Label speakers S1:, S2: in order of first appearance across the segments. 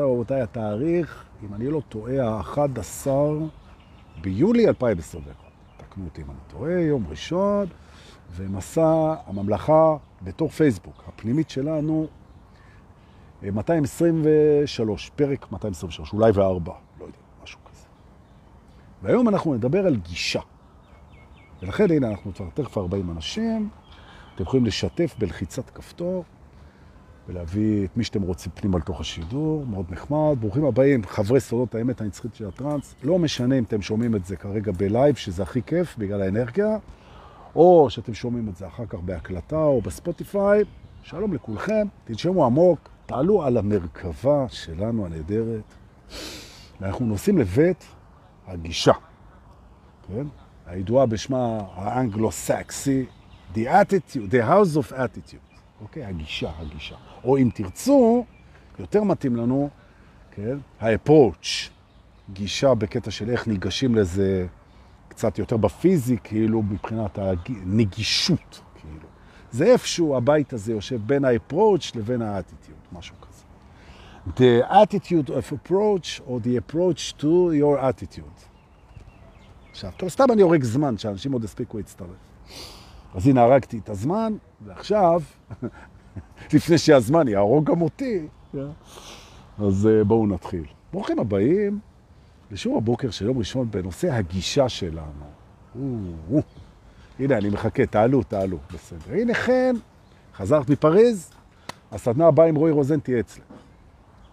S1: רבותיי, התאריך, אם אני לא טועה, ה-11 ביולי 2021. תקנו אותי אם אני טועה, יום ראשון, ומסע הממלכה בתור פייסבוק, הפנימית שלנו, 223, פרק 223, אולי וארבע, לא יודע, משהו כזה. והיום אנחנו נדבר על גישה. ולכן, הנה, אנחנו כבר תכף 40 אנשים, אתם יכולים לשתף בלחיצת כפתור. ולהביא את מי שאתם רוצים פנימה לתוך השידור, מאוד נחמד. ברוכים הבאים, חברי סודות האמת הנצחית של הטרנס. לא משנה אם אתם שומעים את זה כרגע בלייב, שזה הכי כיף בגלל האנרגיה, או שאתם שומעים את זה אחר כך בהקלטה או בספוטיפיי. שלום לכולכם, תנשמו עמוק, תעלו על המרכבה שלנו הנהדרת, ואנחנו נוסעים לבית הגישה, כן? הידועה בשמה האנגלו-סקסי, The Attitude, The House of Attitude. אוקיי? הגישה, הגישה. או אם תרצו, יותר מתאים לנו, כן? ה-approach, גישה בקטע של איך ניגשים לזה קצת יותר בפיזי, כאילו מבחינת הנגישות, כאילו. זה איפשהו הבית הזה יושב בין ה-approach לבין ה-attitude, משהו כזה. The attitude of approach or the approach to your attitude. עכשיו, טוב, סתם אני הורג זמן, שאנשים עוד הספיקו להצטרף. אז הנה, הרגתי את הזמן, ועכשיו, לפני שהזמן יהרוג גם אותי, אז בואו נתחיל. ברוכים הבאים לשיעור הבוקר של יום ראשון בנושא הגישה שלנו. הנה, אני מחכה, תעלו, תעלו, בסדר. הנה חן, חזרת מפריז, הסדנה הבאה עם רועי רוזן תהיה אצלך.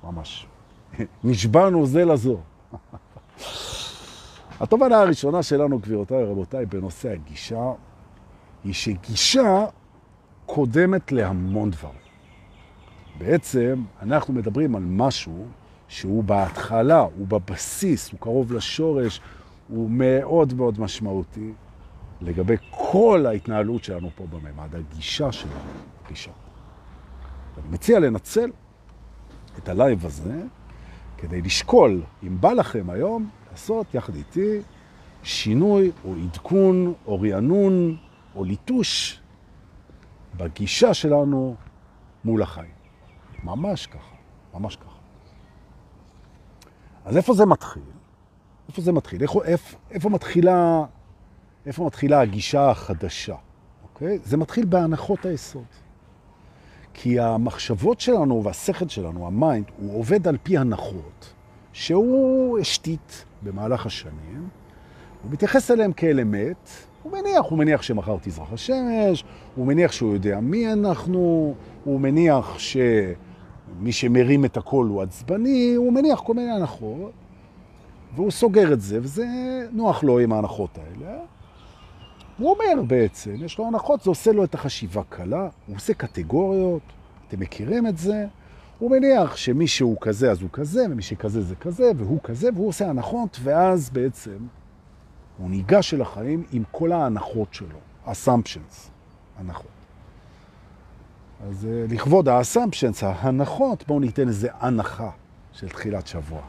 S1: ממש. נשבענו זה לזו. התובנה הראשונה שלנו, גבירותיי ורבותיי, בנושא הגישה, היא שגישה קודמת להמון דברים. בעצם אנחנו מדברים על משהו שהוא בהתחלה, הוא בבסיס, הוא קרוב לשורש, הוא מאוד מאוד משמעותי לגבי כל ההתנהלות שלנו פה בממד, הגישה שלנו, גישה. אני מציע לנצל את ה live הזה כדי לשקול, אם בא לכם היום, לעשות יחד איתי שינוי או עדכון או רענון או ליטוש בגישה שלנו מול החיים. ממש ככה, ממש ככה. אז איפה זה מתחיל? איפה זה מתחיל? איפה, איפה, איפה, מתחילה, איפה מתחילה הגישה החדשה? אוקיי? זה מתחיל בהנחות היסוד. כי המחשבות שלנו והשכל שלנו, ה mind, הוא עובד על פי הנחות, שהוא השתית במהלך השנים, הוא מתייחס אליהם כאל אמת, הוא מניח, הוא מניח שמחר תזרח השמש, הוא מניח שהוא יודע מי אנחנו, הוא מניח שמי שמרים את הכל הוא עצבני, הוא מניח כל מיני הנחות, והוא סוגר את זה, וזה נוח לו עם ההנחות האלה. הוא אומר בעצם, יש לו הנחות, זה עושה לו את החשיבה קלה, הוא עושה קטגוריות, אתם מכירים את זה, הוא מניח שמי שהוא כזה אז הוא כזה, ומי שכזה זה כזה, והוא כזה, והוא עושה הנחות, ואז בעצם הוא ניגש אל החיים עם כל ההנחות שלו, assumptions, הנחות. אז לכבוד ה-assumptions, ההנחות, בואו ניתן איזה הנחה של תחילת שבוע.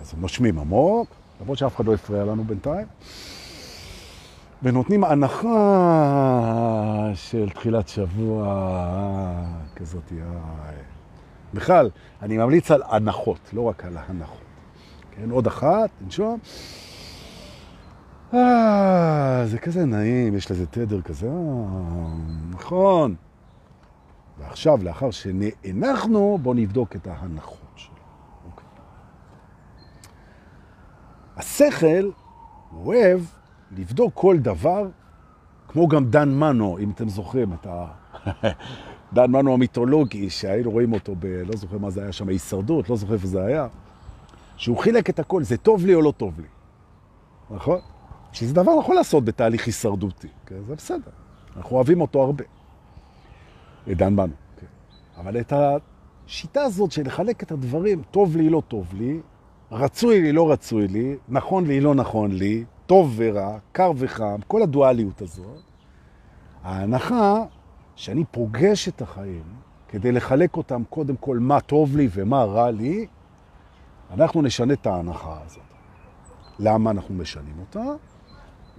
S1: אז נושמים עמוק, למרות שאף אחד לא הפריע לנו בינתיים, ונותנים הנחה של תחילת שבוע כזאת. בכלל, אני ממליץ על הנחות, לא רק על ההנחות. כן, עוד אחת, נשום. אה, זה כזה נעים, יש לזה תדר כזה, אה, נכון. ועכשיו, לאחר שנאנחנו, בואו נבדוק את ההנחות שלו. אוקיי. השכל, אוהב לבדוק כל דבר, כמו גם דן מנו, אם אתם זוכרים את ה... דן מנו המיתולוגי, שהיינו רואים אותו ב... לא זוכר מה זה היה שם, הישרדות, לא זוכר איפה זה היה, שהוא חילק את הכל, זה טוב לי או לא טוב לי. נכון? שזה דבר נכון לעשות בתהליך הישרדותי, כן? זה בסדר. אנחנו אוהבים אותו הרבה. דן בנו. כן. אבל את השיטה הזאת של לחלק את הדברים, טוב לי, לא טוב לי, רצוי לי, לא רצוי לי, נכון לי, לא נכון לי, טוב ורע, קר וחם, כל הדואליות הזאת, ההנחה שאני פוגש את החיים כדי לחלק אותם קודם כל מה טוב לי ומה רע לי, אנחנו נשנה את ההנחה הזאת. למה אנחנו משנים אותה?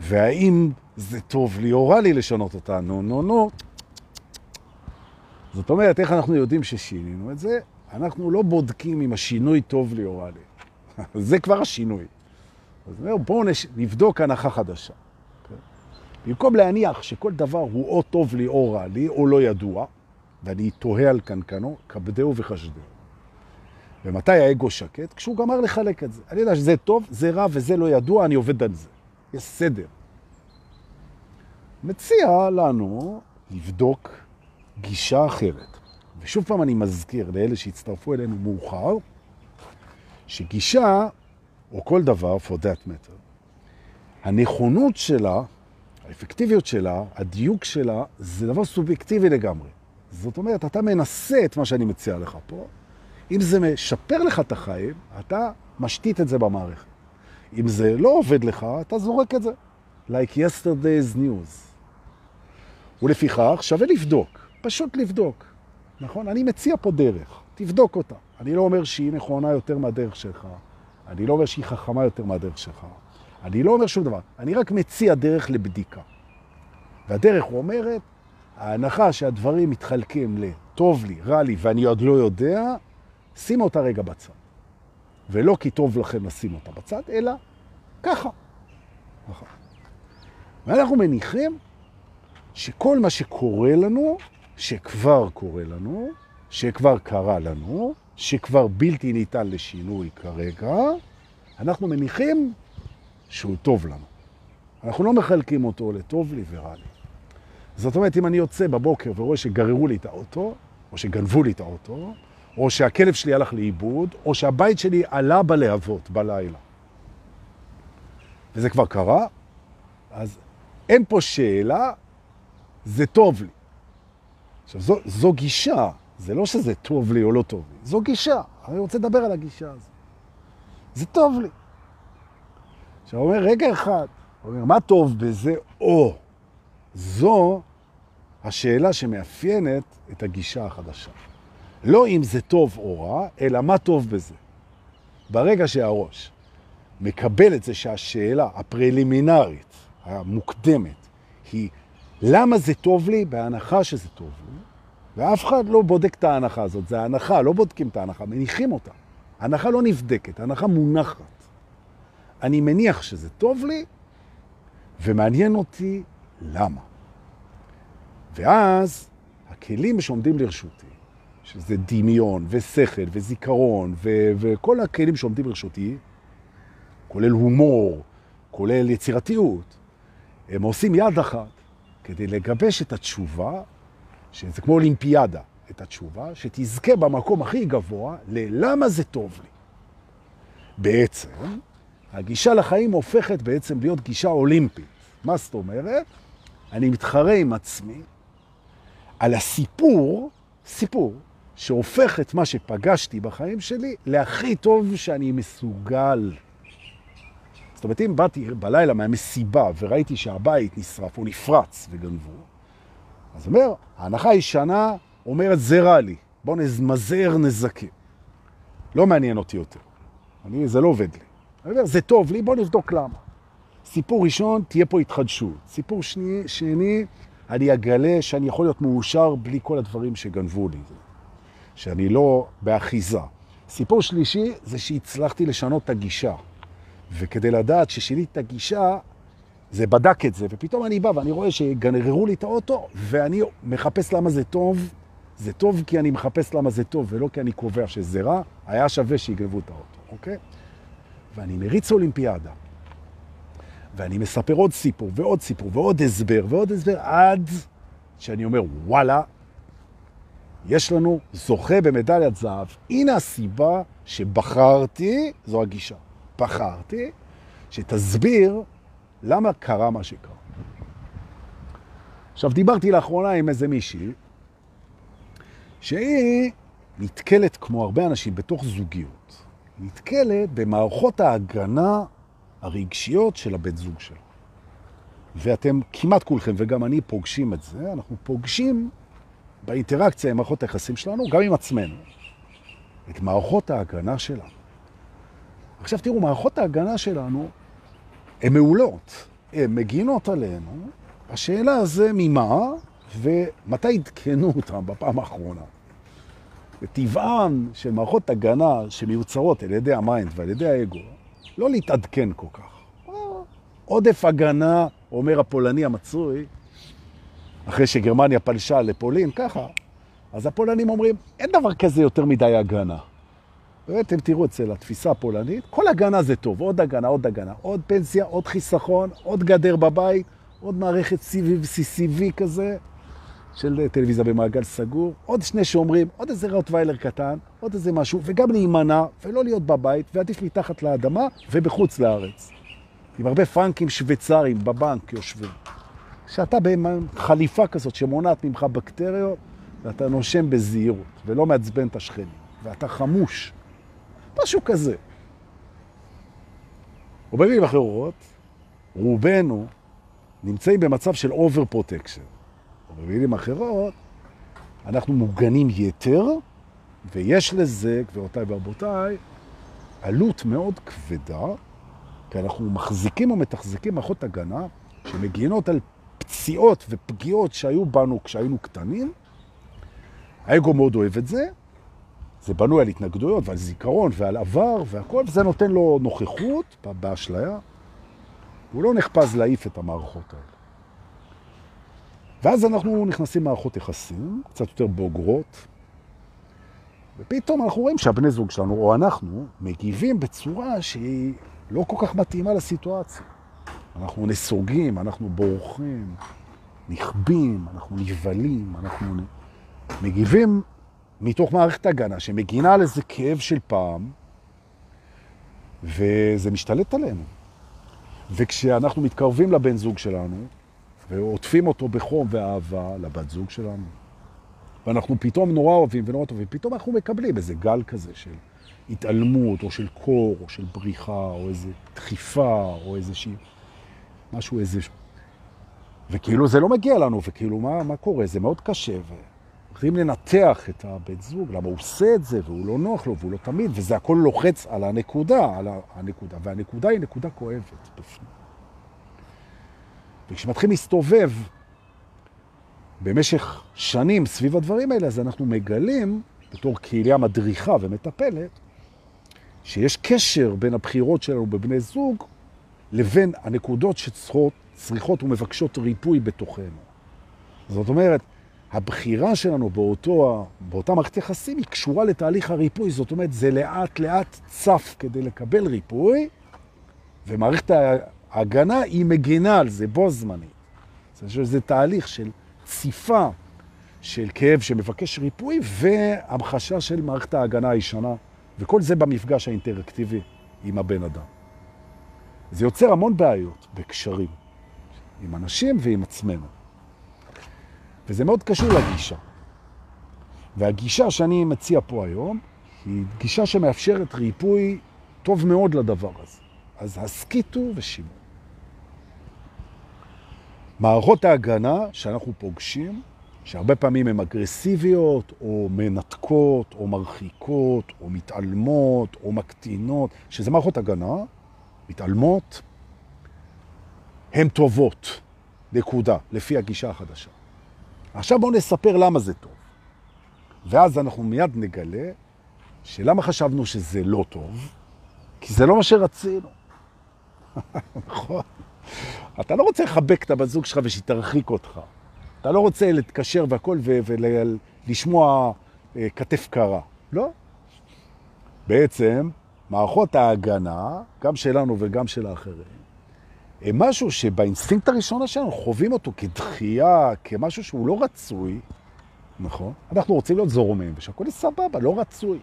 S1: והאם זה טוב לי או רע לי לשנות אותה? נו, נו, נו. זאת אומרת, איך אנחנו יודעים ששינינו את זה? אנחנו לא בודקים אם השינוי טוב לי או רע לי. זה כבר השינוי. אז אומר, בואו נש... נבדוק הנחה חדשה. Okay? במקום להניח שכל דבר הוא או טוב לי או רע לי, או לא ידוע, ואני תוהה על קנקנו, כבדהו וחשדהו. ומתי האגו שקט? כשהוא גמר לחלק את זה. אני יודע שזה טוב, זה רע וזה לא ידוע, אני עובד על זה. יש סדר. מציע לנו לבדוק גישה אחרת. ושוב פעם אני מזכיר לאלה שהצטרפו אלינו מאוחר, שגישה, או כל דבר, for that matter, הנכונות שלה, האפקטיביות שלה, הדיוק שלה, זה דבר סובייקטיבי לגמרי. זאת אומרת, אתה מנסה את מה שאני מציע לך פה, אם זה משפר לך את החיים, אתה משתית את זה במערכת. אם זה לא עובד לך, אתה זורק את זה. Like yesterday's news. ולפיכך שווה לבדוק, פשוט לבדוק. נכון? אני מציע פה דרך, תבדוק אותה. אני לא אומר שהיא נכונה יותר מהדרך שלך, אני לא אומר שהיא חכמה יותר מהדרך שלך, אני לא אומר שום דבר, אני רק מציע דרך לבדיקה. והדרך אומרת, ההנחה שהדברים מתחלקים לטוב לי, רע לי ואני עוד לא יודע, שים אותה רגע בצד. ולא כי טוב לכם לשים אותה בצד, אלא ככה. ככה. ואנחנו מניחים שכל מה שקורה לנו, שכבר קורה לנו, שכבר קרה לנו, שכבר בלתי ניתן לשינוי כרגע, אנחנו מניחים שהוא טוב לנו. אנחנו לא מחלקים אותו לטוב לי ורע לי. זאת אומרת, אם אני יוצא בבוקר ורואה שגררו לי את האוטו, או שגנבו לי את האוטו, או שהכלב שלי הלך לאיבוד, או שהבית שלי עלה בלהבות בלילה. וזה כבר קרה, אז אין פה שאלה, זה טוב לי. עכשיו, זו, זו גישה, זה לא שזה טוב לי או לא טוב לי, זו גישה. אני רוצה לדבר על הגישה הזו. זה טוב לי. עכשיו, הוא אומר, רגע אחד, הוא אומר, מה טוב בזה? או, זו השאלה שמאפיינת את הגישה החדשה. לא אם זה טוב או רע, אלא מה טוב בזה. ברגע שהראש מקבל את זה שהשאלה הפרלימינרית, המוקדמת, היא למה זה טוב לי בהנחה שזה טוב לי, ואף אחד לא בודק את ההנחה הזאת, זה ההנחה, לא בודקים את ההנחה, מניחים אותה. ההנחה לא נבדקת, ההנחה מונחת. אני מניח שזה טוב לי, ומעניין אותי למה. ואז הכלים שעומדים לרשותי, שזה דמיון ושכל וזיכרון ו- וכל הכלים שעומדים לרשותי, כולל הומור, כולל יצירתיות, הם עושים יד אחת כדי לגבש את התשובה, שזה כמו אולימפיאדה, את התשובה, שתזכה במקום הכי גבוה ללמה זה טוב לי. בעצם, הגישה לחיים הופכת בעצם להיות גישה אולימפית. מה זאת אומרת? אני מתחרה עם עצמי על הסיפור, סיפור, שהופך את מה שפגשתי בחיים שלי להכי טוב שאני מסוגל. זאת אומרת, אם באתי בלילה מהמסיבה וראיתי שהבית נשרף או נפרץ וגנבו, אז אומר, ההנחה הישנה אומרת, זה רע לי, בוא נמזער נזקים. לא מעניין אותי יותר. אני, זה לא עובד לי. אני אומר, זה טוב לי, בוא נבדוק למה. סיפור ראשון, תהיה פה התחדשות. סיפור שני, שני, אני אגלה שאני יכול להיות מאושר בלי כל הדברים שגנבו לי. שאני לא באחיזה. סיפור שלישי זה שהצלחתי לשנות את הגישה. וכדי לדעת ששינית את הגישה, זה בדק את זה, ופתאום אני בא ואני רואה שגנררו לי את האוטו, ואני מחפש למה זה טוב. זה טוב כי אני מחפש למה זה טוב, ולא כי אני קובע שזה רע, היה שווה שיגנבו את האוטו, אוקיי? ואני מריץ אולימפיאדה, ואני מספר עוד סיפור, ועוד סיפור, ועוד הסבר, ועוד הסבר, עד שאני אומר, וואלה, יש לנו זוכה במדליית זהב. הנה הסיבה שבחרתי, זו הגישה, בחרתי, שתסביר למה קרה מה שקרה. עכשיו, דיברתי לאחרונה עם איזה מישהי, שהיא נתקלת, כמו הרבה אנשים, בתוך זוגיות. נתקלת במערכות ההגנה הרגשיות של הבית זוג שלו. ואתם כמעט כולכם, וגם אני, פוגשים את זה. אנחנו פוגשים באינטראקציה עם מערכות היחסים שלנו, גם עם עצמנו, את מערכות ההגנה שלנו. עכשיו תראו, מערכות ההגנה שלנו הן מעולות, הן מגינות עלינו. השאלה זה ממה ומתי עדכנו אותם בפעם האחרונה. טבען של מערכות הגנה שמיוצרות על ידי ה mind ועל ידי האגו, לא להתעדכן כל כך. עודף הגנה, אומר הפולני המצוי, אחרי שגרמניה פלשה לפולין, ככה, אז הפולנים אומרים, אין דבר כזה יותר מדי הגנה. ואתם תראו אצל התפיסה הפולנית, כל הגנה זה טוב, עוד הגנה, עוד הגנה, עוד פנסיה, עוד חיסכון, עוד גדר בבית, עוד מערכת CCV כזה, של טלוויזיה במעגל סגור, עוד שני שאומרים, עוד איזה רוטוויילר קטן, עוד איזה משהו, וגם להימנע, ולא להיות בבית, ועדיף מתחת לאדמה ובחוץ לארץ. עם הרבה פרנקים שוויצרים בבנק יושבים. שאתה בחליפה כזאת שמונעת ממך בקטריות, ואתה נושם בזהירות, ולא מעצבן את השכנים, ואתה חמוש. משהו כזה. או במילים אחרות, רובנו נמצאים במצב של over protection. או במילים אחרות, אנחנו מוגנים יתר, ויש לזה, גבירותיי ורבותיי, עלות מאוד כבדה, כי אנחנו מחזיקים ומתחזיקים מערכות הגנה שמגינות על פציעות ופגיעות שהיו בנו כשהיינו קטנים. האגו מאוד אוהב את זה, זה בנוי על התנגדויות ועל זיכרון ועל עבר והכל, וזה נותן לו נוכחות באשליה. הוא לא נחפז להעיף את המערכות האלה. ואז אנחנו נכנסים מערכות יחסים, קצת יותר בוגרות, ופתאום אנחנו רואים שהבני זוג שלנו, או אנחנו, מגיבים בצורה שהיא לא כל כך מתאימה לסיטואציה. אנחנו נסוגים, אנחנו בורחים, נכבים, אנחנו נבלים, אנחנו מגיבים מתוך מערכת הגנה שמגינה על איזה כאב של פעם, וזה משתלט עלינו. וכשאנחנו מתקרבים לבן זוג שלנו, ועוטפים אותו בחום ואהבה לבת זוג שלנו, ואנחנו פתאום נורא אוהבים ונורא טובים, פתאום אנחנו מקבלים איזה גל כזה של התעלמות, או של קור, או של בריחה, או איזה דחיפה, או איזה שהיא... משהו, איזה... וכאילו זה לא מגיע לנו, וכאילו מה, מה קורה? זה מאוד קשה, וצריכים לנתח את הבית זוג, למה הוא עושה את זה, והוא לא נוח לו, והוא לא תמיד, וזה הכל לוחץ על הנקודה, על הנקודה, והנקודה היא נקודה כואבת בפנים. וכשמתחילים להסתובב במשך שנים סביב הדברים האלה, אז אנחנו מגלים, בתור קהילה מדריכה ומטפלת, שיש קשר בין הבחירות שלנו בבני זוג לבין הנקודות שצריכות ומבקשות ריפוי בתוכנו. זאת אומרת, הבחירה שלנו באותו, באותה מערכת יחסים היא קשורה לתהליך הריפוי, זאת אומרת, זה לאט לאט צף כדי לקבל ריפוי, ומערכת ההגנה היא מגינה על זה בו זמנית. זה תהליך של ציפה של כאב שמבקש ריפוי והמחשה של מערכת ההגנה הישנה, וכל זה במפגש האינטראקטיבי עם הבן אדם. זה יוצר המון בעיות בקשרים, עם אנשים ועם עצמנו. וזה מאוד קשור לגישה. והגישה שאני מציע פה היום היא גישה שמאפשרת ריפוי טוב מאוד לדבר הזה. אז הסקיטו ושימו. מערכות ההגנה שאנחנו פוגשים, שהרבה פעמים הן אגרסיביות, או מנתקות, או מרחיקות, או מתעלמות, או מקטינות, שזה מערכות הגנה, מתעלמות, הן טובות, נקודה, לפי הגישה החדשה. עכשיו בואו נספר למה זה טוב. ואז אנחנו מיד נגלה שלמה חשבנו שזה לא טוב? כי זה לא מה שרצינו. נכון. אתה לא רוצה לחבק את הבת זוג שלך ושתרחיק אותך. אתה לא רוצה להתקשר והכל ולשמוע אה, כתף קרה. לא. בעצם, מערכות ההגנה, גם שלנו וגם של האחרים, הם משהו שבאינסטינקט הראשון שלנו חווים אותו כדחייה, כמשהו שהוא לא רצוי, נכון? אנחנו רוצים להיות זורמים, ושהכל היא סבבה, לא רצוי.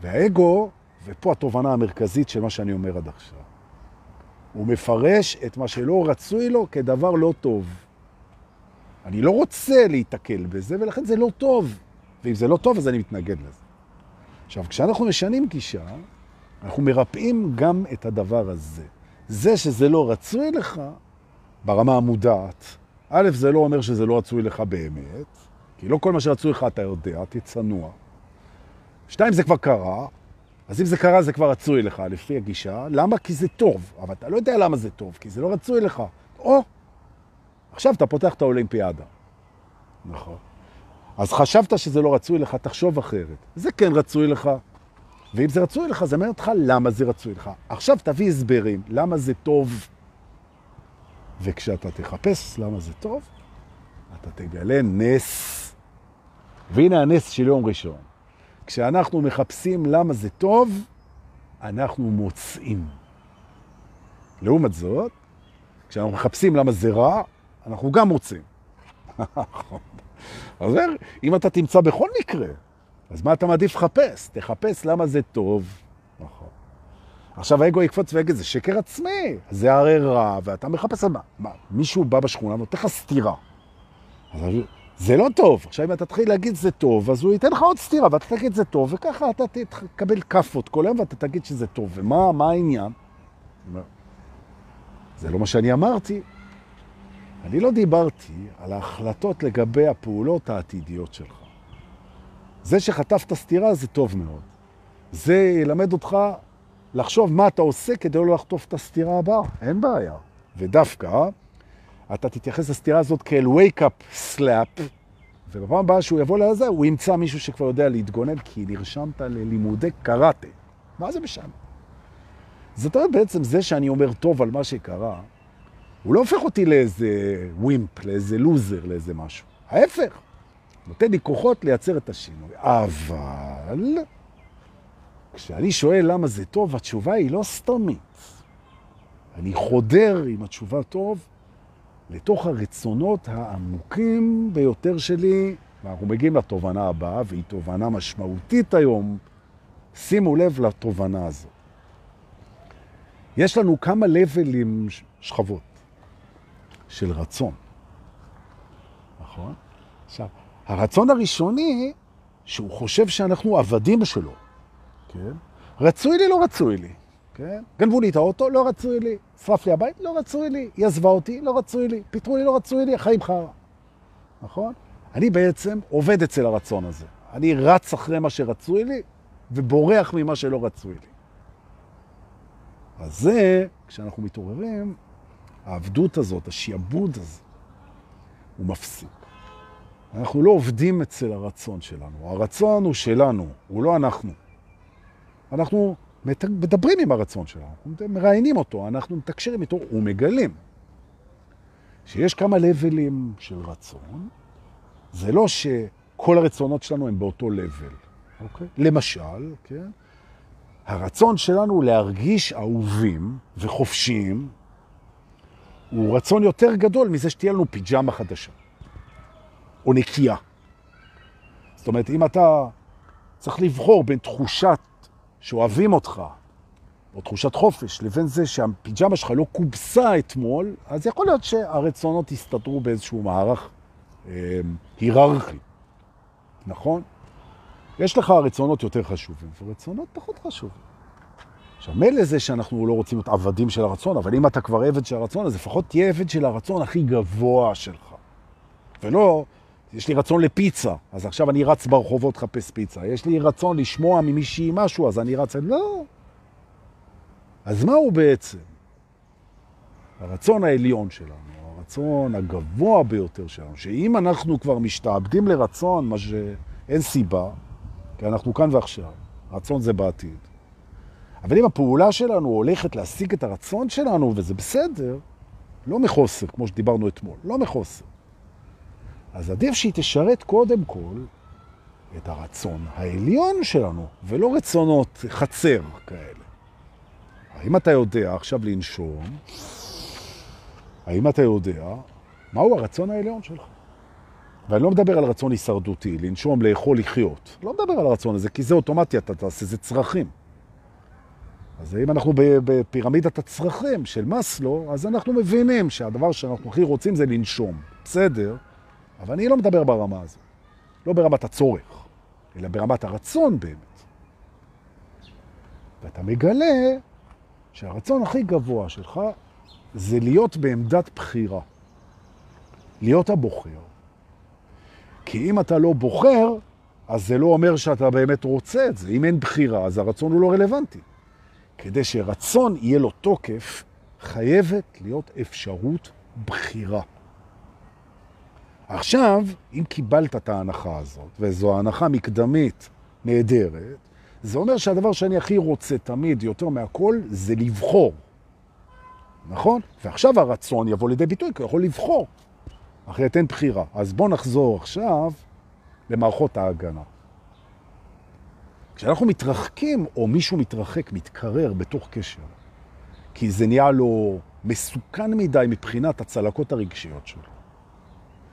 S1: והאגו, ופה התובנה המרכזית של מה שאני אומר עד עכשיו, הוא מפרש את מה שלא רצוי לו כדבר לא טוב. אני לא רוצה להתקל בזה, ולכן זה לא טוב. ואם זה לא טוב, אז אני מתנגד לזה. עכשיו, כשאנחנו משנים גישה, אנחנו מרפאים גם את הדבר הזה. זה שזה לא רצוי לך, ברמה המודעת, א', זה לא אומר שזה לא רצוי לך באמת, כי לא כל מה שרצוי לך אתה יודע, תצנוע. שתיים, זה כבר קרה, אז אם זה קרה זה כבר רצוי לך, לפי הגישה. למה? כי זה טוב, אבל אתה לא יודע למה זה טוב, כי זה לא רצוי לך. או, עכשיו אתה פותח את האולימפיאדה. נכון. אז חשבת שזה לא רצוי לך, תחשוב אחרת. זה כן רצוי לך. ואם זה רצוי לך, זה אומר אותך למה זה רצוי לך. עכשיו תביא הסברים, למה זה טוב. וכשאתה תחפש למה זה טוב, אתה תגלה נס. והנה הנס של יום ראשון. כשאנחנו מחפשים למה זה טוב, אנחנו מוצאים. לעומת זאת, כשאנחנו מחפשים למה זה רע, אנחנו גם מוצאים. אז אם אתה תמצא בכל מקרה, אז מה אתה מעדיף לחפש? תחפש למה זה טוב. נכון. עכשיו האגו יקפוץ ויגיד, זה שקר עצמי, זה הרי רע, ואתה מחפש על מה? מה? מישהו בא בשכונה ונותן לך סתירה. אז זה לא טוב. עכשיו אם אתה תתחיל להגיד זה טוב, אז הוא ייתן לך עוד סתירה, ואתה תגיד זה טוב, וככה אתה תקבל כפות כל היום ואתה תגיד שזה טוב. ומה מה העניין? זה לא מה שאני אמרתי. אני לא דיברתי על ההחלטות לגבי הפעולות העתידיות שלך. זה שחטפת סתירה זה טוב מאוד. זה ילמד אותך לחשוב מה אתה עושה כדי לא לחטוף את הסתירה הבאה. אין בעיה. ודווקא אתה תתייחס לסתירה הזאת כאל wake-up slap, ובפעם הבאה שהוא יבוא לזה, הוא ימצא מישהו שכבר יודע להתגונן, כי נרשמת ללימודי קראטה. מה זה משנה? זאת אומרת, בעצם זה שאני אומר טוב על מה שקרה, הוא לא הופך אותי לאיזה ווימפ, לאיזה לוזר, לאיזה משהו. ההפך, נותן לי כוחות לייצר את השינוי. אבל כשאני שואל למה זה טוב, התשובה היא לא סתמית. אני חודר עם התשובה טוב לתוך הרצונות העמוקים ביותר שלי, ואנחנו מגיעים לתובנה הבאה, והיא תובנה משמעותית היום. שימו לב לתובנה הזו. יש לנו כמה לבלים שכבות של רצון, נכון? עכשיו, הרצון הראשוני, שהוא חושב שאנחנו עבדים שלו, כן? רצוי לי, לא רצוי לי. כן? גנבו לי את האוטו, לא רצוי לי. שרף לי הבית, לא רצוי לי. היא עזבה אותי, לא רצוי לי. פיתרו לי, לא רצוי לי. החיים חרא. נכון? אני בעצם עובד אצל הרצון הזה. אני רץ אחרי מה שרצוי לי ובורח ממה שלא רצוי לי. אז זה, כשאנחנו מתעוררים, העבדות הזאת, השיעבוד הזה, הוא מפסיק. אנחנו לא עובדים אצל הרצון שלנו. הרצון הוא שלנו, הוא לא אנחנו. אנחנו מדברים עם הרצון שלנו, מראיינים אותו, אנחנו מתקשרים איתו ומגלים שיש כמה לבלים של רצון. זה לא שכל הרצונות שלנו הם באותו לבל. אוקיי? למשל, כן? הרצון שלנו להרגיש אהובים וחופשיים, הוא רצון יותר גדול מזה שתהיה לנו פיג'מה חדשה, או נקייה. זאת אומרת, אם אתה צריך לבחור בין תחושת שאוהבים אותך, או תחושת חופש, לבין זה שהפיג'מה שלך לא קובסה אתמול, אז יכול להיות שהרצונות יסתדרו באיזשהו מערך אה, היררכי, נכון? יש לך רצונות יותר חשובים ורצונות פחות חשובים. עכשיו, מילא זה שאנחנו לא רוצים להיות עבדים של הרצון, אבל אם אתה כבר עבד של הרצון, אז לפחות תהיה עבד של הרצון הכי גבוה שלך. ולא, יש לי רצון לפיצה, אז עכשיו אני רץ ברחובות חפש פיצה. יש לי רצון לשמוע ממישהי משהו, אז אני רץ... לא. אז מהו בעצם? הרצון העליון שלנו, הרצון הגבוה ביותר שלנו, שאם אנחנו כבר משתעבדים לרצון, מה שאין סיבה, כי אנחנו כאן ועכשיו, רצון זה בעתיד. אבל אם הפעולה שלנו הולכת להשיג את הרצון שלנו, וזה בסדר, לא מחוסר, כמו שדיברנו אתמול, לא מחוסר. אז עדיף שהיא תשרת קודם כל את הרצון העליון שלנו, ולא רצונות חצר כאלה. האם אתה יודע עכשיו לנשום, האם אתה יודע מהו הרצון העליון שלך? ואני לא מדבר על רצון הישרדותי, לנשום, לאכול, לחיות. לא מדבר על הרצון הזה, כי זה אוטומטי, אתה תעשה, זה צרכים. אז אם אנחנו בפירמידת הצרכים של מסלו, אז אנחנו מבינים שהדבר שאנחנו הכי רוצים זה לנשום. בסדר, אבל אני לא מדבר ברמה הזו. לא ברמת הצורך, אלא ברמת הרצון באמת. ואתה מגלה שהרצון הכי גבוה שלך זה להיות בעמדת בחירה. להיות הבוחר. כי אם אתה לא בוחר, אז זה לא אומר שאתה באמת רוצה את זה. אם אין בחירה, אז הרצון הוא לא רלוונטי. כדי שרצון יהיה לו תוקף, חייבת להיות אפשרות בחירה. עכשיו, אם קיבלת את ההנחה הזאת, וזו הנחה מקדמית נהדרת, זה אומר שהדבר שאני הכי רוצה תמיד, יותר מהכל, זה לבחור. נכון? ועכשיו הרצון יבוא לידי ביטוי, כי הוא יכול לבחור. אחרת אין בחירה. אז בואו נחזור עכשיו למערכות ההגנה. כשאנחנו מתרחקים, או מישהו מתרחק, מתקרר בתוך קשר, כי זה נהיה לו מסוכן מדי מבחינת הצלקות הרגשיות שלו.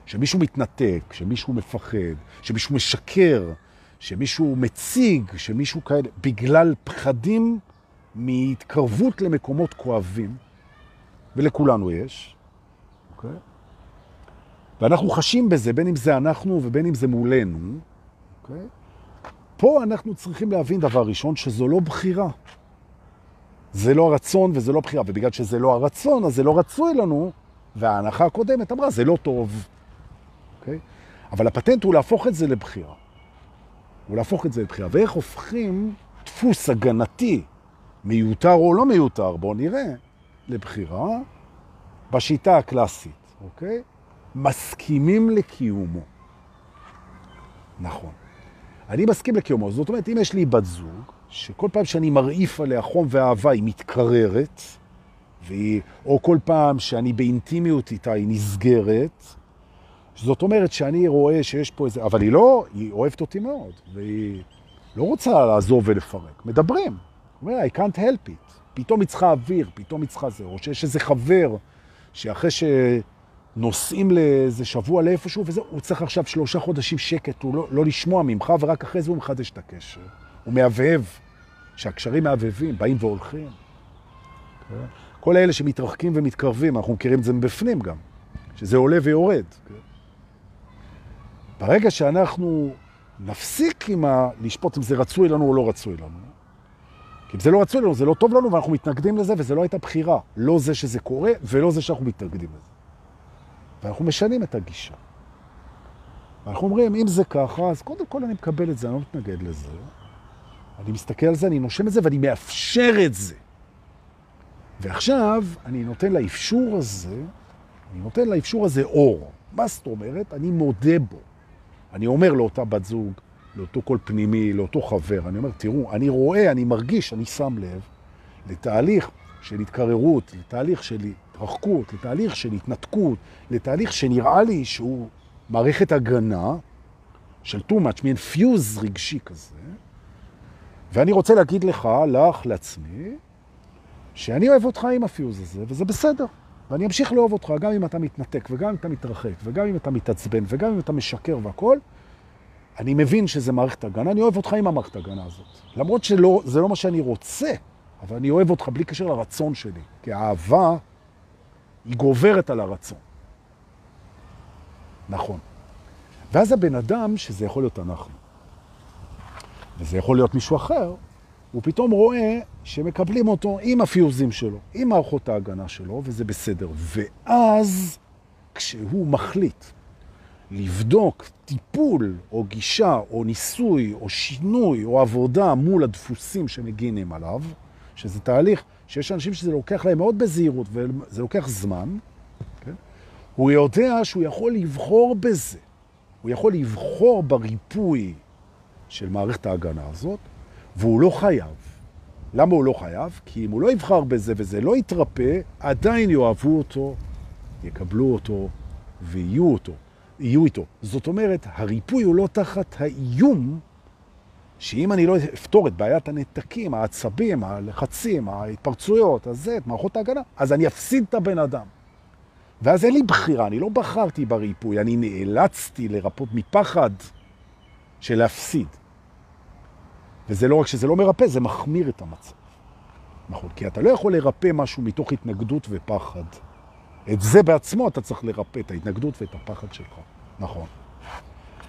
S1: שמישהו מתנתק, שמישהו מפחד, שמישהו משקר, שמישהו מציג, שמישהו כאלה, בגלל פחדים מהתקרבות למקומות כואבים, ולכולנו יש, אוקיי? ואנחנו חשים בזה, בין אם זה אנחנו ובין אם זה מולנו, אוקיי? פה אנחנו צריכים להבין דבר ראשון, שזו לא בחירה. זה לא הרצון וזה לא בחירה, ובגלל שזה לא הרצון, אז זה לא רצוי לנו, וההנחה הקודמת אמרה, זה לא טוב. אוקיי? אבל הפטנט הוא להפוך את זה לבחירה. הוא להפוך את זה לבחירה. ואיך הופכים דפוס הגנתי, מיותר או לא מיותר, בואו נראה, לבחירה, בשיטה הקלאסית, אוקיי? מסכימים לקיומו. נכון. אני מסכים לקיומו. זאת אומרת, אם יש לי בת זוג, שכל פעם שאני מרעיף עליה חום ואהבה היא מתקררת, והיא, או כל פעם שאני באינטימיות איתה היא נסגרת, זאת אומרת שאני רואה שיש פה איזה... אבל היא לא, היא אוהבת אותי מאוד, והיא לא רוצה לעזוב ולפרק. מדברים. אומר, I can't help it. פתאום היא צריכה אוויר, פתאום היא צריכה זה, או שיש איזה חבר שאחרי שנוסעים לאיזה שבוע לאיפשהו, וזה, הוא צריך עכשיו שלושה חודשים שקט, הוא לא, לא לשמוע ממך, ורק אחרי זה הוא מחדש את הקשר. הוא מהבהב, שהקשרים מהבהבים, באים והולכים. כן? כל האלה שמתרחקים ומתקרבים, אנחנו מכירים את זה מבפנים גם, שזה עולה ויורד. כן? ברגע שאנחנו נפסיק עם ה... לשפוט אם זה רצוי לנו או לא רצוי לנו, אם זה לא רצוי לנו, זה לא טוב לנו, ואנחנו מתנגדים לזה, וזה לא הייתה בחירה. לא זה שזה קורה, ולא זה שאנחנו מתנגדים לזה. ואנחנו משנים את הגישה. ואנחנו אומרים, אם זה ככה, אז קודם כל אני מקבל את זה, אני לא מתנגד לזה. אני מסתכל על זה, אני נושם את זה, ואני מאפשר את זה. ועכשיו אני נותן לאפשור הזה, אני נותן לאפשור הזה אור. מה זאת אומרת? אני מודה בו. אני אומר לאותה בת זוג, לאותו קול פנימי, לאותו חבר, אני אומר, תראו, אני רואה, אני מרגיש, אני שם לב לתהליך של התקררות, לתהליך של התרחקות, לתהליך של התנתקות, לתהליך שנראה לי שהוא מערכת הגנה של too much, מין פיוז רגשי כזה, ואני רוצה להגיד לך, לך, לעצמי, שאני אוהב אותך עם הפיוז הזה, וזה בסדר. ואני אמשיך לאהוב אותך, גם אם אתה מתנתק, וגם אם אתה מתרחק, וגם אם אתה מתעצבן, וגם אם אתה משקר והכל, אני מבין שזה מערכת הגנה, אני אוהב אותך עם המערכת הגנה הזאת. למרות שזה לא מה שאני רוצה, אבל אני אוהב אותך בלי קשר לרצון שלי, כי האהבה היא גוברת על הרצון. נכון. ואז הבן אדם, שזה יכול להיות אנחנו, וזה יכול להיות מישהו אחר, הוא פתאום רואה שמקבלים אותו עם הפיוזים שלו, עם מערכות ההגנה שלו, וזה בסדר. ואז כשהוא מחליט לבדוק טיפול או גישה או ניסוי או שינוי או עבודה מול הדפוסים שמגינים עליו, שזה תהליך שיש אנשים שזה לוקח להם מאוד בזהירות וזה לוקח זמן, כן? הוא יודע שהוא יכול לבחור בזה. הוא יכול לבחור בריפוי של מערכת ההגנה הזאת, והוא לא חייב. למה הוא לא חייב? כי אם הוא לא יבחר בזה וזה לא יתרפא, עדיין יאהבו אותו, יקבלו אותו ויהיו אותו. יהיו איתו. זאת אומרת, הריפוי הוא לא תחת האיום שאם אני לא אפתור את בעיית הנתקים, העצבים, הלחצים, ההתפרצויות, הזה, את מערכות ההגנה, אז אני אפסיד את הבן אדם. ואז אין לי בחירה, אני לא בחרתי בריפוי, אני נאלצתי לרפות מפחד של להפסיד. וזה לא רק שזה לא מרפא, זה מחמיר את המצב. נכון, כי אתה לא יכול לרפא משהו מתוך התנגדות ופחד. את זה בעצמו אתה צריך לרפא, את ההתנגדות ואת הפחד שלך. נכון.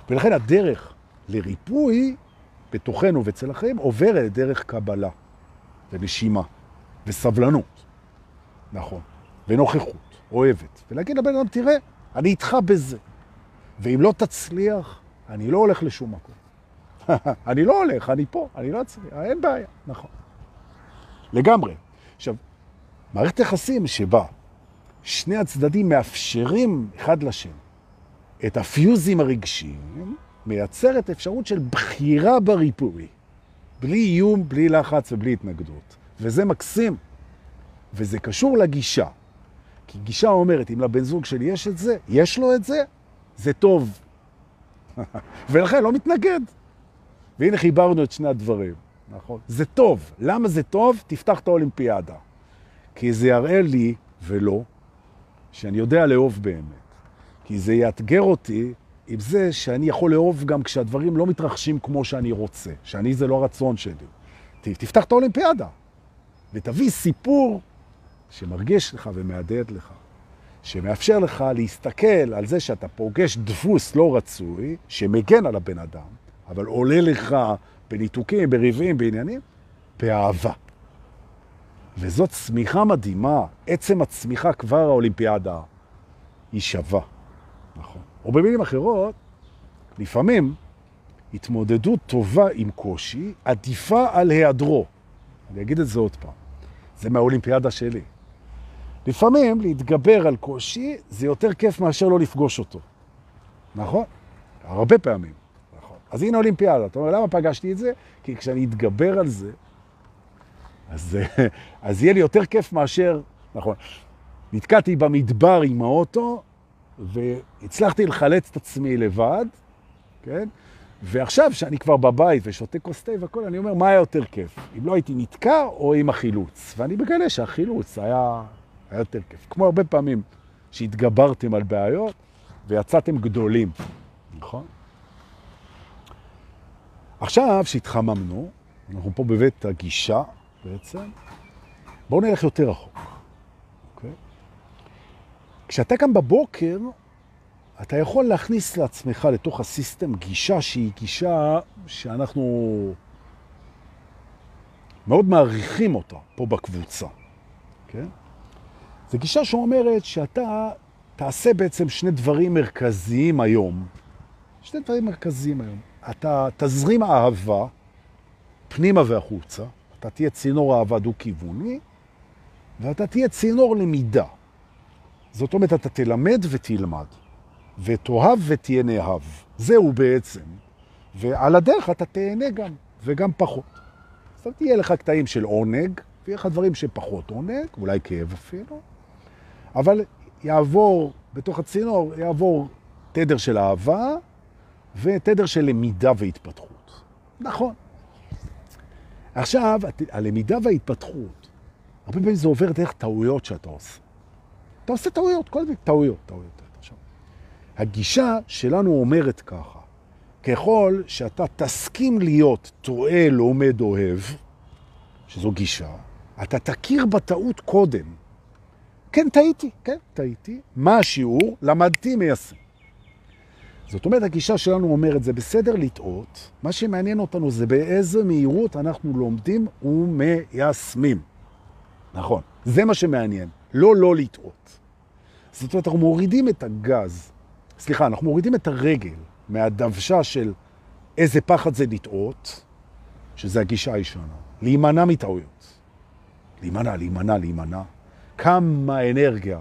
S1: ולכן הדרך לריפוי בתוכנו ואצל אחרים עוברת דרך קבלה ונשימה וסבלנות. נכון. ונוכחות, אוהבת. ולהגיד לבן אדם, תראה, אני איתך בזה. ואם לא תצליח, אני לא הולך לשום מקום. אני לא הולך, אני פה, אני לא אצליח, אין בעיה. נכון. לגמרי. עכשיו, מערכת יחסים שבה שני הצדדים מאפשרים אחד לשני את הפיוזים הרגשיים, מייצרת אפשרות של בחירה בריפוי. בלי איום, בלי לחץ ובלי התנגדות. וזה מקסים. וזה קשור לגישה. כי גישה אומרת, אם לבן זוג שלי יש את זה, יש לו את זה, זה טוב. ולכן לא מתנגד. והנה חיברנו את שני הדברים, נכון? זה טוב. למה זה טוב? תפתח את האולימפיאדה. כי זה יראה לי, ולא, שאני יודע לאהוב באמת. כי זה יאתגר אותי עם זה שאני יכול לאהוב גם כשהדברים לא מתרחשים כמו שאני רוצה, שאני זה לא הרצון שלי. תפתח את האולימפיאדה ותביא סיפור שמרגיש לך ומעדד לך, שמאפשר לך להסתכל על זה שאתה פוגש דפוס לא רצוי, שמגן על הבן אדם, אבל עולה לך בניתוקים, בריבים, בעניינים, באהבה. וזאת צמיחה מדהימה. עצם הצמיחה כבר האולימפיאדה היא שווה. נכון. או במילים אחרות, לפעמים התמודדות טובה עם קושי עדיפה על היעדרו. אני אגיד את זה עוד פעם. זה מהאולימפיאדה שלי. לפעמים להתגבר על קושי זה יותר כיף מאשר לא לפגוש אותו. נכון? הרבה פעמים. נכון. אז הנה אולימפיאדה. אתה אומר, למה פגשתי את זה? כי כשאני אתגבר על זה, אז, אז יהיה לי יותר כיף מאשר, נכון. נתקעתי במדבר עם האוטו, והצלחתי לחלץ את עצמי לבד, כן? ועכשיו שאני כבר בבית ושותה כוס תה והכל, אני אומר, מה היה יותר כיף? אם לא הייתי נתקע או עם החילוץ? ואני מגלה שהחילוץ היה, היה יותר כיף. כמו הרבה פעמים שהתגברתם על בעיות ויצאתם גדולים, נכון? עכשיו שהתחממנו, אנחנו פה בבית הגישה בעצם, בואו נלך יותר רחוק. כשאתה קם בבוקר, אתה יכול להכניס לעצמך לתוך הסיסטם גישה שהיא גישה שאנחנו מאוד מעריכים אותה פה בקבוצה, כן? זו גישה שאומרת שאתה תעשה בעצם שני דברים מרכזיים היום. שני דברים מרכזיים היום. אתה תזרים אהבה פנימה והחוצה, אתה תהיה צינור אהבה דו-כיווני, ואתה תהיה צינור למידה. זאת אומרת, אתה תלמד ותלמד, ותאהב ותהיה נאהב. זהו בעצם. ועל הדרך אתה תהנה גם, וגם פחות. אז תהיה לך קטעים של עונג, ויהיה לך דברים שפחות עונג, אולי כאב אפילו, אבל יעבור, בתוך הצינור, יעבור תדר של אהבה, ותדר של למידה והתפתחות. נכון. עכשיו, הלמידה וההתפתחות, הרבה פעמים זה עובר דרך טעויות שאתה עושה. אתה עושה טעויות, כל מיני טעויות, טעויות. עכשיו, הגישה שלנו אומרת ככה, ככל שאתה תסכים להיות טועה, לומד, אוהב, שזו גישה, אתה תכיר בטעות קודם. כן, טעיתי, כן, טעיתי. מה השיעור? למדתי, מיישם. זאת אומרת, הגישה שלנו אומרת, זה בסדר לטעות, מה שמעניין אותנו זה באיזה מהירות אנחנו לומדים ומיישמים. נכון, זה מה שמעניין. לא לא לטעות. זאת אומרת, אנחנו מורידים את הגז, סליחה, אנחנו מורידים את הרגל מהדוושה של איזה פחד זה לטעות, שזה הגישה הישנה, להימנע מטעויות. להימנע, להימנע, להימנע. כמה אנרגיה.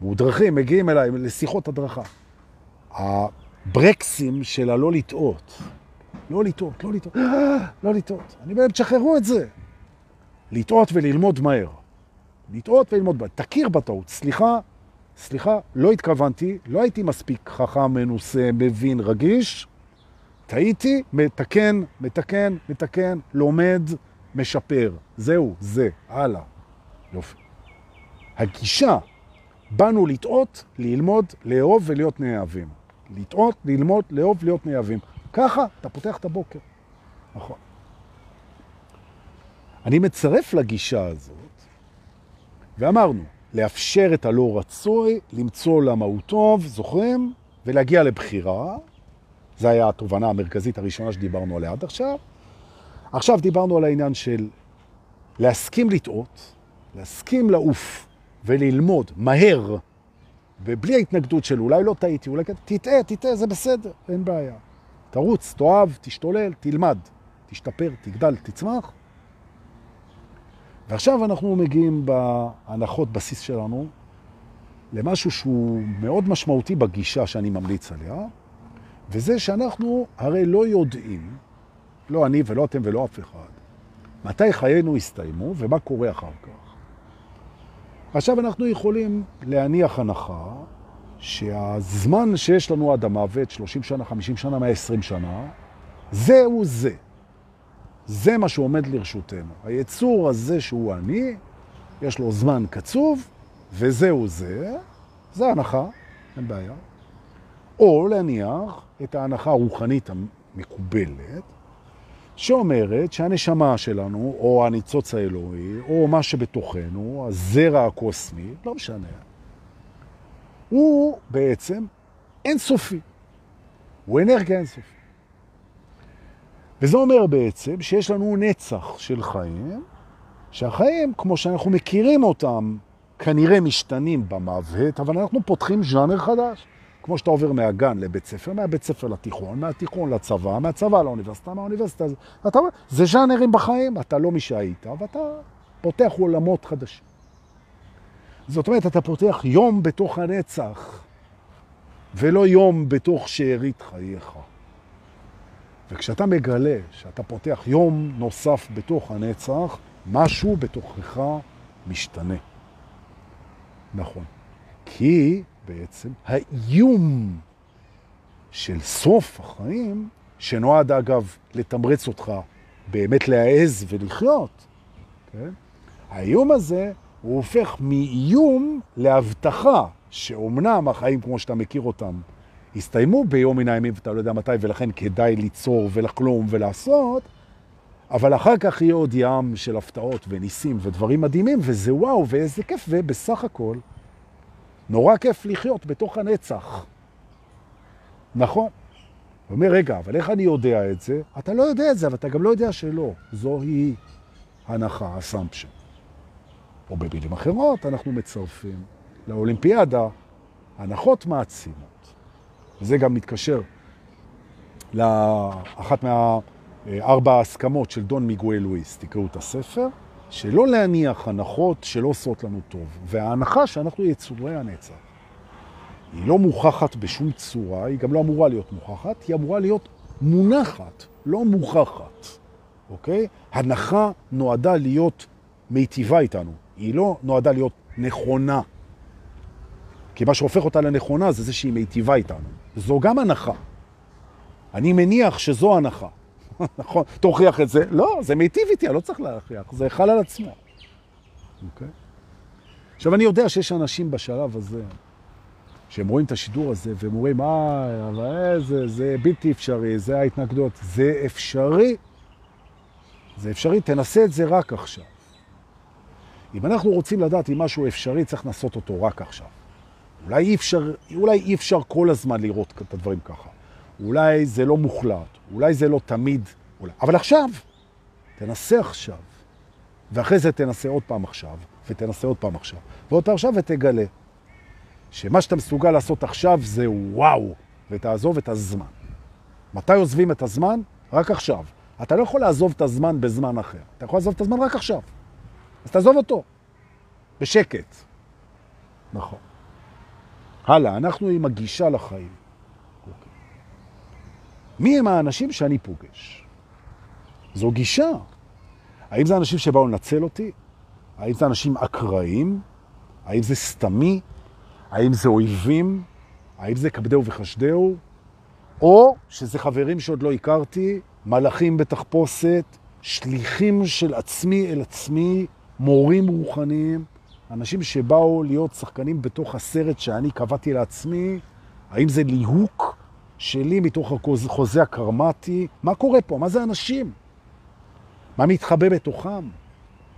S1: מודרכים, מגיעים אליי לשיחות הדרכה. הברקסים של הלא לטעות. לא לטעות, לא לטעות, לא לטעות. אני באמת, תשחררו את זה. לטעות וללמוד מהר. לטעות וללמוד מהר. תכיר בטעות. סליחה, סליחה, לא התכוונתי, לא הייתי מספיק חכם, מנוסה, מבין, רגיש. טעיתי, מתקן, מתקן, מתקן, לומד, משפר. זהו, זה, הלאה. יופי. הגישה, באנו לטעות, ללמוד, לאהוב ולהיות נאהבים. לטעות, ללמוד, לאהוב, להיות נאהבים. ככה אתה פותח את הבוקר. נכון. אני מצרף לגישה הזאת, ואמרנו, לאפשר את הלא רצוי, למצוא למה הוא טוב, זוכרים? ולהגיע לבחירה. זו הייתה התובנה המרכזית הראשונה שדיברנו עליה עד עכשיו. עכשיו דיברנו על העניין של להסכים לטעות, להסכים לעוף וללמוד מהר, ובלי ההתנגדות של אולי לא טעיתי, אולי כן, תטעה, תטעה, זה בסדר, אין בעיה. תרוץ, תאהב, תשתולל, תלמד, תשתפר, תגדל, תצמח. ועכשיו אנחנו מגיעים בהנחות בסיס שלנו, למשהו שהוא מאוד משמעותי בגישה שאני ממליץ עליה, וזה שאנחנו הרי לא יודעים, לא אני ולא אתם ולא אף אחד, מתי חיינו הסתיימו ומה קורה אחר כך. עכשיו אנחנו יכולים להניח הנחה שהזמן שיש לנו עד המוות, 30 שנה, 50 שנה, 120 שנה, זהו זה. זה מה שעומד לרשותנו. היצור הזה שהוא אני, יש לו זמן קצוב, וזהו זה, זה הנחה, אין בעיה. או להניח את ההנחה הרוחנית המקובלת, שאומרת שהנשמה שלנו, או הניצוץ האלוהי, או מה שבתוכנו, הזרע הקוסמי, לא משנה, הוא בעצם אינסופי. הוא אנרגיה אינסופית. וזה אומר בעצם שיש לנו נצח של חיים, שהחיים, כמו שאנחנו מכירים אותם, כנראה משתנים במוות, אבל אנחנו פותחים ז'אנר חדש. כמו שאתה עובר מהגן לבית ספר, מהבית ספר לתיכון, מהתיכון לצבא, מהצבא לאוניברסיטה, מהאוניברסיטה, אתה, זה ז'אנרים בחיים, אתה לא מי שהיית, ואתה פותח עולמות חדשים. זאת אומרת, אתה פותח יום בתוך הנצח, ולא יום בתוך שארית חייך. וכשאתה מגלה שאתה פותח יום נוסף בתוך הנצח, משהו בתוכך משתנה. נכון. כי בעצם האיום של סוף החיים, שנועד אגב לתמרץ אותך באמת להעז ולחיות, כן? האיום הזה הוא הופך מאיום להבטחה שאומנם החיים כמו שאתה מכיר אותם הסתיימו ביום מן הימים ואתה לא יודע מתי ולכן כדאי ליצור ולחלום ולעשות, אבל אחר כך יהיה עוד ים של הפתעות וניסים ודברים מדהימים וזה וואו ואיזה כיף ובסך הכל נורא כיף לחיות בתוך הנצח. נכון. הוא אומר, רגע, אבל איך אני יודע את זה? אתה לא יודע את זה, אבל אתה גם לא יודע שלא. זוהי הנחה, אסמפשן. או במילים אחרות, אנחנו מצרפים לאולימפיאדה הנחות מעצימות. וזה גם מתקשר לאחת מהארבע ההסכמות של דון מיגואל לואיס, תקראו את הספר. שלא להניח הנחות שלא עושות לנו טוב. וההנחה שאנחנו יצורי הנצח, היא לא מוכחת בשום צורה, היא גם לא אמורה להיות מוכחת, היא אמורה להיות מונחת, לא מוכחת, אוקיי? הנחה נועדה להיות מיטיבה איתנו, היא לא נועדה להיות נכונה. כי מה שהופך אותה לנכונה זה זה שהיא מיטיבה איתנו. זו גם הנחה. אני מניח שזו הנחה. נכון, תוכיח את זה. לא, זה מיטיב איתי, אני לא צריך להכריח, זה חל על עצמו. אוקיי? עכשיו, אני יודע שיש אנשים בשלב הזה, שהם רואים את השידור הזה, והם אומרים, אה, אבל זה, זה בלתי אפשרי, זה ההתנגדות. זה אפשרי. זה אפשרי, תנסה את זה רק עכשיו. אם אנחנו רוצים לדעת אם משהו אפשרי, צריך לנסות אותו רק עכשיו. אולי אי אפשר, אולי אי אפשר כל הזמן לראות את הדברים ככה. אולי זה לא מוחלט, אולי זה לא תמיד, אולי. אבל עכשיו, תנסה עכשיו, ואחרי זה תנסה עוד פעם עכשיו, ותנסה עוד פעם עכשיו, ועוד פעם עכשיו, ותגלה שמה שאתה מסוגל לעשות עכשיו זה וואו, ותעזוב את הזמן. מתי עוזבים את הזמן? רק עכשיו. אתה לא יכול לעזוב את הזמן בזמן אחר. אתה יכול לעזוב את הזמן רק עכשיו. אז תעזוב אותו, בשקט. נכון. הלאה, אנחנו עם הגישה לחיים. מי הם האנשים שאני פוגש? זו גישה. האם זה אנשים שבאו לנצל אותי? האם זה אנשים אקראיים? האם זה סתמי? האם זה אויבים? האם זה כבדהו וחשדהו? או שזה חברים שעוד לא הכרתי, מלאכים בתחפושת, שליחים של עצמי אל עצמי, מורים רוחניים, אנשים שבאו להיות שחקנים בתוך הסרט שאני קבעתי לעצמי, האם זה ליהוק? שלי מתוך החוזה הקרמטי. מה קורה פה? מה זה אנשים? מה מתחבא בתוכם?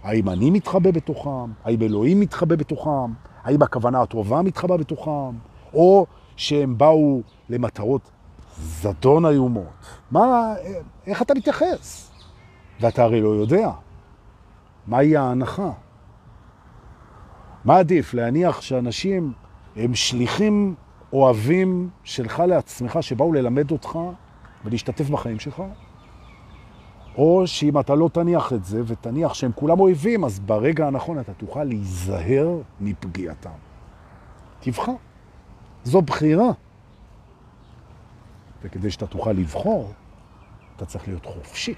S1: האם אני מתחבא בתוכם? האם אלוהים מתחבא בתוכם? האם הכוונה הטובה מתחבא בתוכם? או שהם באו למטרות זדון איומות? מה, איך אתה מתייחס? ואתה הרי לא יודע. מהי ההנחה? מה עדיף? להניח שאנשים הם שליחים אוהבים שלך לעצמך שבאו ללמד אותך ולהשתתף בחיים שלך, או שאם אתה לא תניח את זה ותניח שהם כולם אויבים, אז ברגע הנכון אתה תוכל להיזהר מפגיעתם. תבחר. זו בחירה. וכדי שאתה תוכל לבחור, אתה צריך להיות חופשי.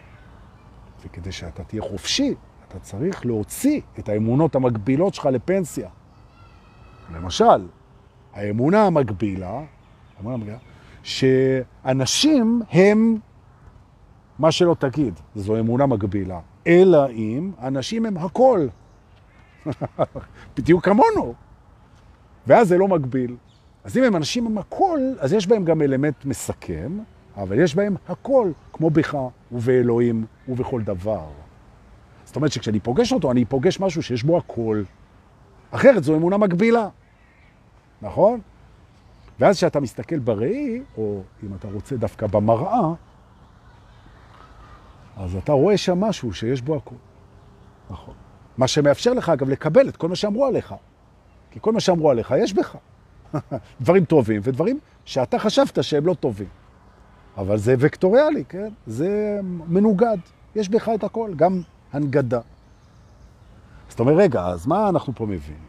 S1: וכדי שאתה תהיה חופשי, אתה צריך להוציא את האמונות המקבילות שלך לפנסיה. למשל, האמונה המקבילה, האמונה המקבילה שאנשים הם מה שלא תגיד, זו אמונה מקבילה. אלא אם אנשים הם הכל. בדיוק כמונו. ואז זה לא מקביל. אז אם הם אנשים הם הכל, אז יש בהם גם אלמנט מסכם, אבל יש בהם הכל, כמו בך ובאלוהים ובכל דבר. זאת אומרת שכשאני פוגש אותו, אני פוגש משהו שיש בו הכל. אחרת זו אמונה מקבילה, נכון? ואז כשאתה מסתכל בראי, או אם אתה רוצה דווקא במראה, אז אתה רואה שם משהו שיש בו הכל. נכון. מה שמאפשר לך, אגב, לקבל את כל מה שאמרו עליך. כי כל מה שאמרו עליך יש בך. דברים טובים ודברים שאתה חשבת שהם לא טובים. אבל זה וקטוריאלי, כן? זה מנוגד. יש בך את הכל, גם הנגדה. זאת אומרת, רגע, אז מה אנחנו פה מבינים?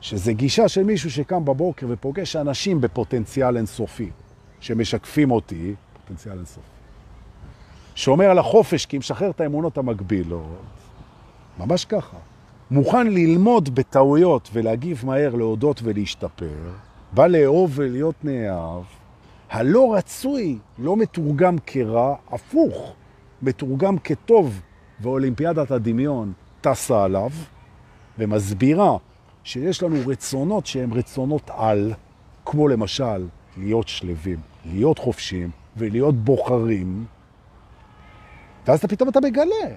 S1: שזה גישה של מישהו שקם בבוקר ופוגש אנשים בפוטנציאל אינסופי, שמשקפים אותי, פוטנציאל אינסופי. שאומר על החופש כי משחרר את האמונות המקבילות, ממש ככה. מוכן ללמוד בטעויות ולהגיב מהר, להודות ולהשתפר, בא לאהוב ולהיות נאהב, הלא רצוי לא מתורגם כרע, הפוך, מתורגם כטוב, ואולימפיאדת הדמיון טסה עליו, ומסבירה שיש לנו רצונות שהם רצונות על, כמו למשל להיות שלווים, להיות חופשיים ולהיות בוחרים, ואז אתה פתאום אתה מגלה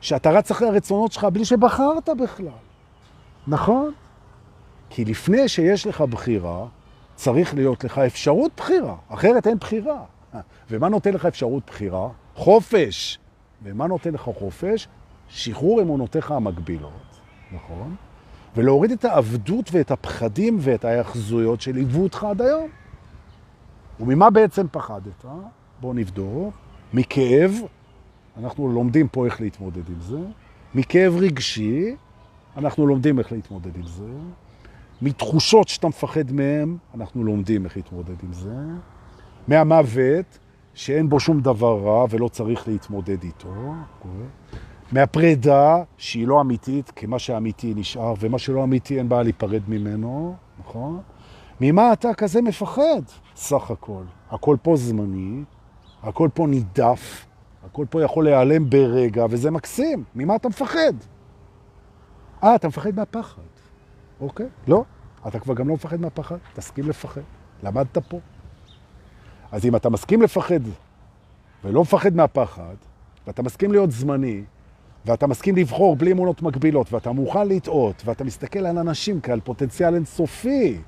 S1: שאתה רץ אחרי הרצונות שלך בלי שבחרת בכלל. נכון? כי לפני שיש לך בחירה, צריך להיות לך אפשרות בחירה, אחרת אין בחירה. ומה נותן לך אפשרות בחירה? חופש. ומה נותן לך חופש? שחרור אמונותיך המקבילות, נכון? ולהוריד את העבדות ואת הפחדים ואת ההאחזויות שליוו אותך עד היום. וממה בעצם פחדת? בואו נבדוק. מכאב, אנחנו לומדים פה איך להתמודד עם זה. מכאב רגשי, אנחנו לומדים איך להתמודד עם זה. מתחושות שאתה מפחד מהן, אנחנו לומדים איך להתמודד עם זה. מהמוות, שאין בו שום דבר רע ולא צריך להתמודד איתו. מהפרידה, שהיא לא אמיתית, כי מה שאמיתי נשאר, ומה שלא אמיתי אין בעיה להיפרד ממנו, נכון? ממה אתה כזה מפחד? סך הכל. הכל פה זמני, הכל פה נידף, הכל פה יכול להיעלם ברגע, וזה מקסים. ממה אתה מפחד? אה, אתה מפחד מהפחד. אוקיי? לא. אתה כבר גם לא מפחד מהפחד, תסכים לפחד. למדת פה. אז אם אתה מסכים לפחד ולא מפחד מהפחד, ואתה מסכים להיות זמני, ואתה מסכים לבחור בלי אמונות מקבילות, ואתה מוכן לטעות, ואתה מסתכל על אנשים כעל פוטנציאל אינסופי,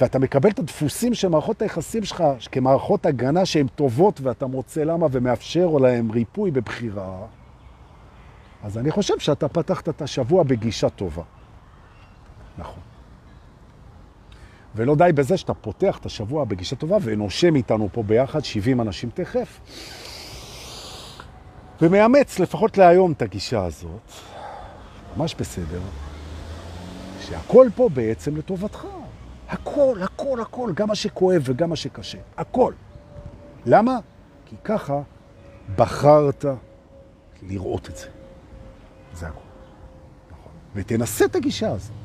S1: ואתה מקבל את הדפוסים של מערכות היחסים שלך כמערכות הגנה שהן טובות, ואתה מוצא למה ומאפשר להם ריפוי בבחירה, אז אני חושב שאתה פתחת את השבוע בגישה טובה. נכון. ולא די בזה שאתה פותח את השבוע בגישה טובה ונושם איתנו פה ביחד 70 אנשים תכף. ומאמץ לפחות להיום את הגישה הזאת, ממש בסדר, שהכל פה בעצם לטובתך. הכל, הכל, הכל, גם מה שכואב וגם מה שקשה. הכל. למה? כי ככה בחרת לראות את זה. זה הכל. נכון. ותנסה את הגישה הזאת.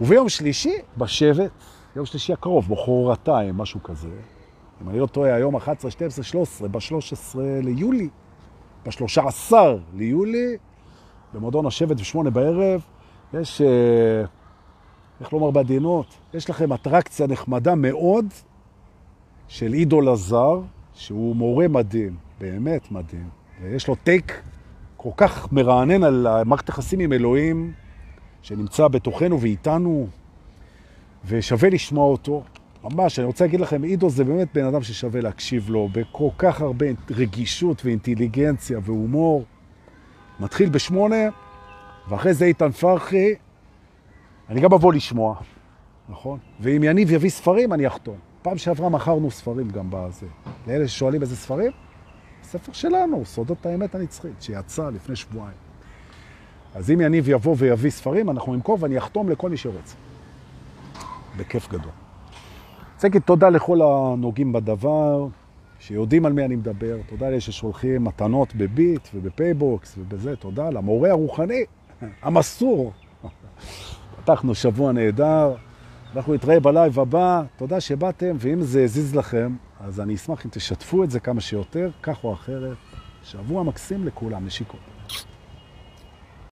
S1: וביום שלישי, בשבט, יום שלישי הקרוב, מחרתיים, משהו כזה, אם אני לא טועה, היום 11, 12, 13, ב-13 ליולי, ב-13 ליולי, במועדון השבט בשמונה בערב, יש, אה, איך לומר בעדינות, יש לכם אטרקציה נחמדה מאוד של עידו לזר, שהוא מורה מדהים, באמת מדהים, ויש לו טייק כל כך מרענן על מערכת יחסים עם אלוהים, שנמצא בתוכנו ואיתנו, ושווה לשמוע אותו. ממש, אני רוצה להגיד לכם, עידו זה באמת בן אדם ששווה להקשיב לו בכל כך הרבה רגישות ואינטליגנציה והומור. מתחיל בשמונה, ואחרי זה איתן פרחי, אני גם אבוא לשמוע, נכון? ואם יניב יביא ספרים, אני אחתום. פעם שעברה מכרנו ספרים גם בזה. לאלה ששואלים איזה ספרים, ספר שלנו, סודות האמת הנצחית, שיצא לפני שבועיים. אז אם יניב יבוא ויביא ספרים, אנחנו נמכור ואני אחתום לכל מי שרוצה. בכיף גדול. רוצה להגיד תודה לכל הנוגעים בדבר, שיודעים על מי אני מדבר, תודה לאלה ששולחים מתנות בביט ובפייבוקס ובזה, תודה למורה הרוחני, המסור. פתחנו שבוע נהדר, אנחנו נתראה ב live הבא, תודה שבאתם, ואם זה הזיז לכם, אז אני אשמח אם תשתפו את זה כמה שיותר, כך או אחרת. שבוע מקסים לכולם, נשיקות.